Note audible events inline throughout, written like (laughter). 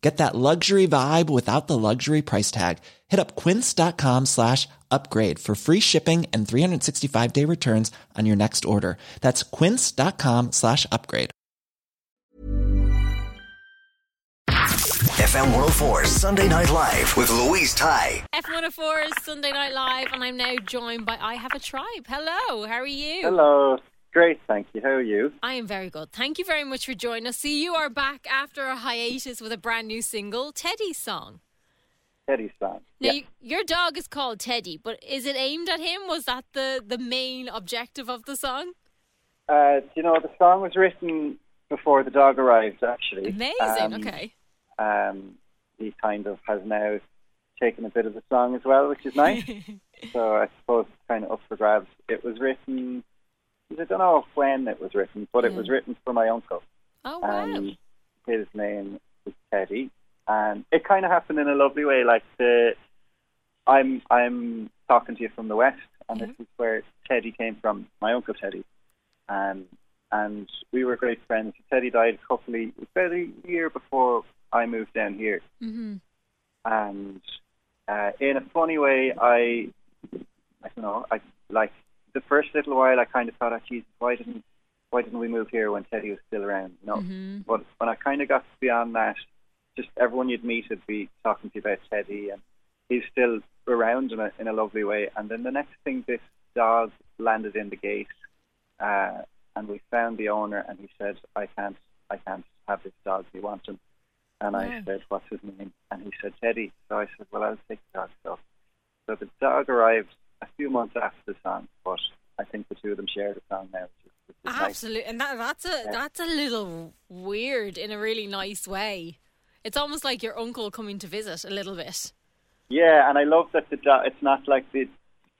Get that luxury vibe without the luxury price tag. Hit up quince.com slash upgrade for free shipping and 365 day returns on your next order. That's quince.com slash upgrade. FM 104 Sunday Night Live with Louise Ty. F104's Sunday Night Live, and I'm now joined by I Have a Tribe. Hello, how are you? Hello. Great, thank you. How are you? I am very good. Thank you very much for joining us. See, you are back after a hiatus with a brand new single, Teddy's Song. Teddy's song. Now, Yeah. you, your dog is called Teddy, but is it aimed at him? Was that the, the main objective of the song? Uh, you know, the song was written before the dog arrived, actually. Amazing. Um, okay. Um, he kind of has now taken a bit of the song as well, which is nice. (laughs) so I suppose it's kind of up for grabs. It was written, I don't know when it was written, but it was written for my uncle. Oh, wow. and his name was Teddy, and it kind of happened in a lovely way. Like the, I'm I'm talking to you from the west, and this is where Teddy came from. My uncle Teddy, and and we were great friends. Teddy died a couple of about a year before I moved down here, hmm and uh, in a funny way, I I don't know. I like the first little while. I kind of thought, oh, Jesus, why didn't why didn't we move here when Teddy was still around? You know. Mhm. But when I kind of got beyond that, just everyone you'd meet would be talking to you about Teddy, and he's still around in a in a lovely way. And then the next thing, this dog landed in the gate, uh, and we found the owner, and he said, "I can't, I can't have this dog. Do you want him?" And I Wow. said, "What's his name?" And he said, "Teddy." So I said, "Well, I'll take the dog." So, so the dog arrived a few months after the song, but I think the two of them share the song now. Which is, which is nice. Absolutely, and that, that's a that's a little weird in a really nice way. It's almost like your uncle coming to visit a little bit. Yeah, and I love that the dog. It's not like the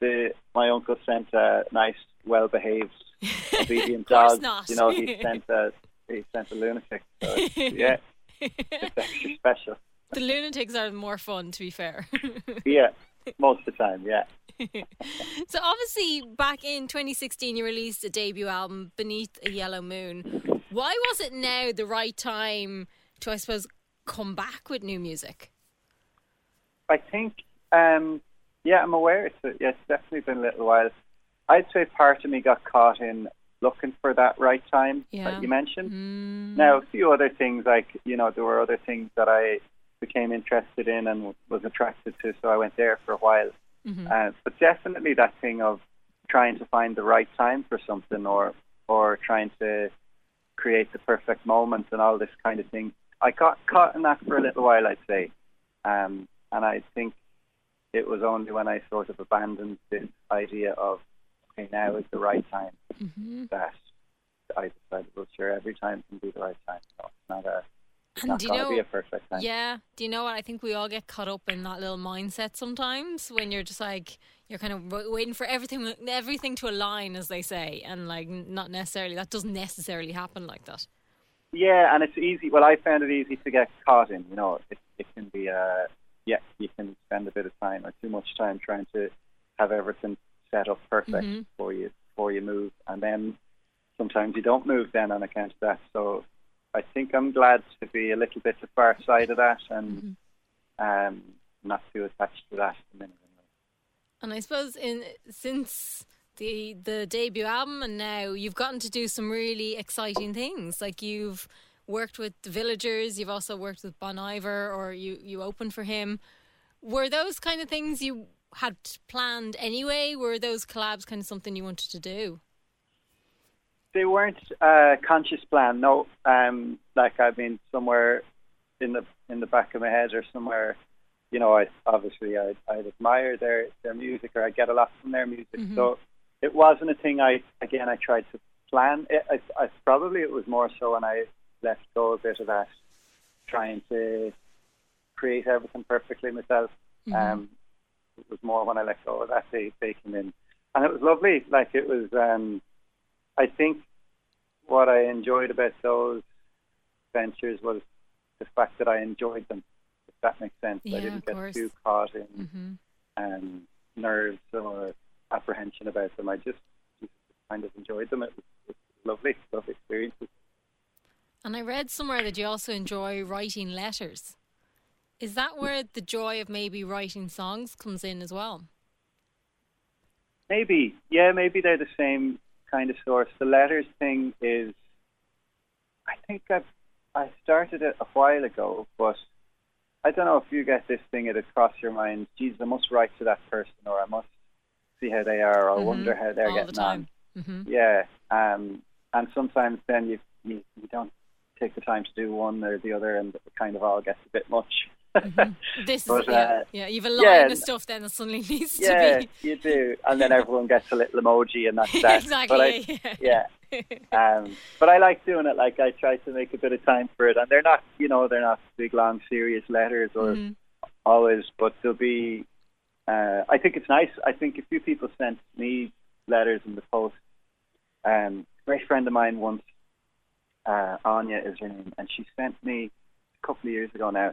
the my uncle sent a nice, well behaved, (laughs) obedient course dog. not. You know, he (laughs) sent a he sent a lunatic. So (laughs) yeah, it's extra special. The lunatics are more fun, to be fair. Yeah, most of the time. Yeah. (laughs) so obviously, back in 2016, you released a debut album, Beneath a Yellow Moon. Why was it now the right time to, I suppose, come back with new music? I think, um, yeah, I'm aware. It's, a, yeah, it's definitely been a little while. I'd say part of me got caught in looking for that right time Yeah. that you mentioned. Mm, Now, a few other things, like, you know, there were other things that I became interested in and was attracted to, so I went there for a while. Mhm. Uh, but definitely that thing of trying to find the right time for something or, or trying to create the perfect moment and all this kind of thing. I got caught in that for a little while, I'd say. Um, and I think it was only when I sort of abandoned this idea of, okay, now is the right time Mhm. that I decided, well, sure, every time can be the right time. So it's not a, it's And not do you know- be a perfect time. Yeah. Do you know what? I think we all get caught up in that little mindset sometimes when you're just like you're kind of waiting for everything everything to align, as they say, and like not necessarily that doesn't necessarily happen like that. Yeah, and it's easy. Well, I found it easy to get caught in. You know, it it can be uh yeah, you can spend a bit of time or too much time trying to have everything set up perfect Mhm. before you before you move, and then sometimes you don't move then on account of that. So I think I'm glad to be a little bit the far side of that and um not too attached to that. at the minute. And I suppose in since the the debut album and now you've gotten to do some really exciting things. Like you've worked with the Villagers, you've also worked with Bon Iver, or you you opened for him. Were those kind of things you had planned anyway? Were those collabs kind of something you wanted to do? They weren't a conscious plan. No, um, like I mean, somewhere in the in the back of my head or somewhere, you know, I obviously I I'd admire their their music or I get a lot from their music. Mhm. So it wasn't a thing. I again I tried to plan. It, I, I probably it was more so when I let go a bit of that, trying to create everything perfectly myself. Um, it was more when I let go of that they they came in, and it was lovely. Like it was. Um, I think what I enjoyed about those ventures was the fact that I enjoyed them. If that makes sense, Yeah, I didn't get course. too caught in hmm um, nerves or apprehension about them. I just, just kind of enjoyed them. It was, it was lovely, lovely experiences. And I read somewhere that you also enjoy writing letters. Is that where the joy of maybe writing songs comes in as well? Maybe, yeah, maybe they're the same kind of source. The letters thing is, I think I I started it a while ago, but I don't know if you get this thing it cross your mind. Geez, I must write to that person, or I must see how they are, or I Mhm. wonder how they're All getting the on. hmm Yeah, um, and sometimes then you, you you don't take the time to do one or the other, and it kind of all gets a bit much. (laughs) This is But, yeah, uh, yeah. You've a line yeah. of stuff then that suddenly (laughs) needs yeah, to be you do, and then everyone gets a little emoji, and that's (laughs) that. exactly. But I, yeah. yeah. Um, but I like doing it. Like I try to make a bit of time for it, and they're not, you know, they're not big, long, serious letters or Mhm. always, but they'll be. Uh, I think it's nice. I think a few people sent me letters in the post. Um, a great friend of mine once, uh, Anya is her name, and she sent me a couple of years ago now.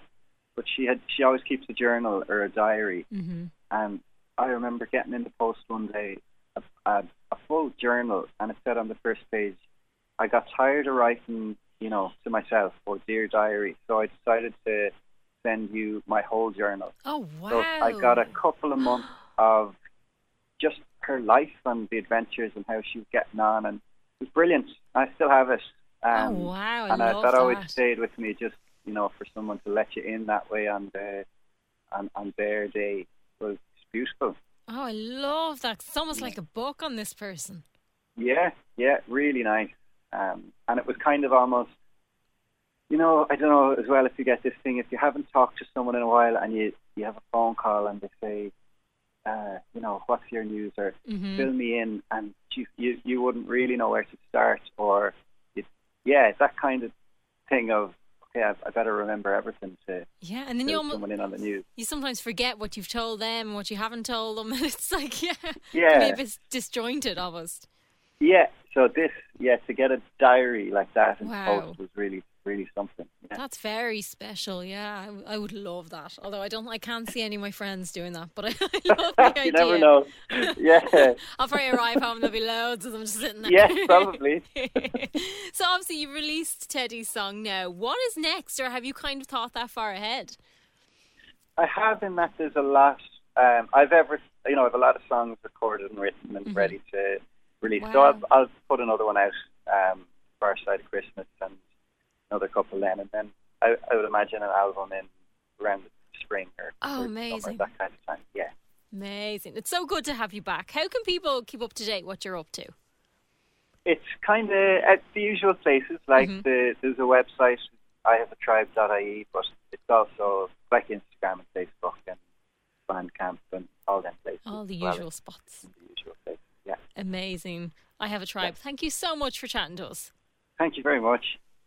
But she had she always keeps a journal or a diary, Mhm. and I remember getting in the post one day a, a, a full journal, and it said on the first page, I got tired of writing, you know, to myself or dear diary, so I decided to send you my whole journal. Oh wow! So I got a couple of months (gasps) of just her life and the adventures and how she was getting on, and it was brilliant. I still have it. Um, oh wow! I and I, love that always that. stayed with me. Just you know, for someone to let you in that way on the on, on their day was beautiful. Oh, I love that. It's almost like a book on this person. Yeah, yeah, really nice. Um, and it was kind of almost, you know, I don't know as well if you get this thing if you haven't talked to someone in a while and you you have a phone call and they say, uh, you know, what's your news or Mhm. fill me in, and you you, you wouldn't really know where to start or, it, yeah, that kind of thing of okay, I, better remember everything to Yeah, and then you almost someone in on the news. you sometimes forget what you've told them, what you haven't told them, (laughs) and it's like yeah, Yeah. maybe it's disjointed almost. Yeah, so this, yeah, to get a diary like that in Wow. post was really really something. Yeah. That's very special. Yeah, I would love that. Although I don't, I can't see any of my friends doing that, but I, (laughs) I love the idea. (laughs) you never know. Yeah. (laughs) I'll probably arrive home and there'll be loads of them just sitting there. Yes, probably. so obviously you've released Teddy's song now. What is next, or have you kind of thought that far ahead? I have in that there's a lot. Um, I've ever, you know, I have a lot of songs recorded and written and ready to release. So Mm-hmm. I'll, I'll put another one out um, Far Side of Christmas and another couple then, and then I, I would imagine an album in around the spring or, Oh, or amazing. summer, that kind of time. Yeah. Amazing. It's so good to have you back. How can people keep up to date what you're up to? It's kind of at the usual places. Like Mm-hmm. the, there's a website, I have a tribe.ie, but it's also like Instagram and Facebook and Bandcamp and all them places. All the as well. usual spots. The usual places. Yeah. Amazing. I have a tribe. Thank you so much for chatting to us. Thank you very much.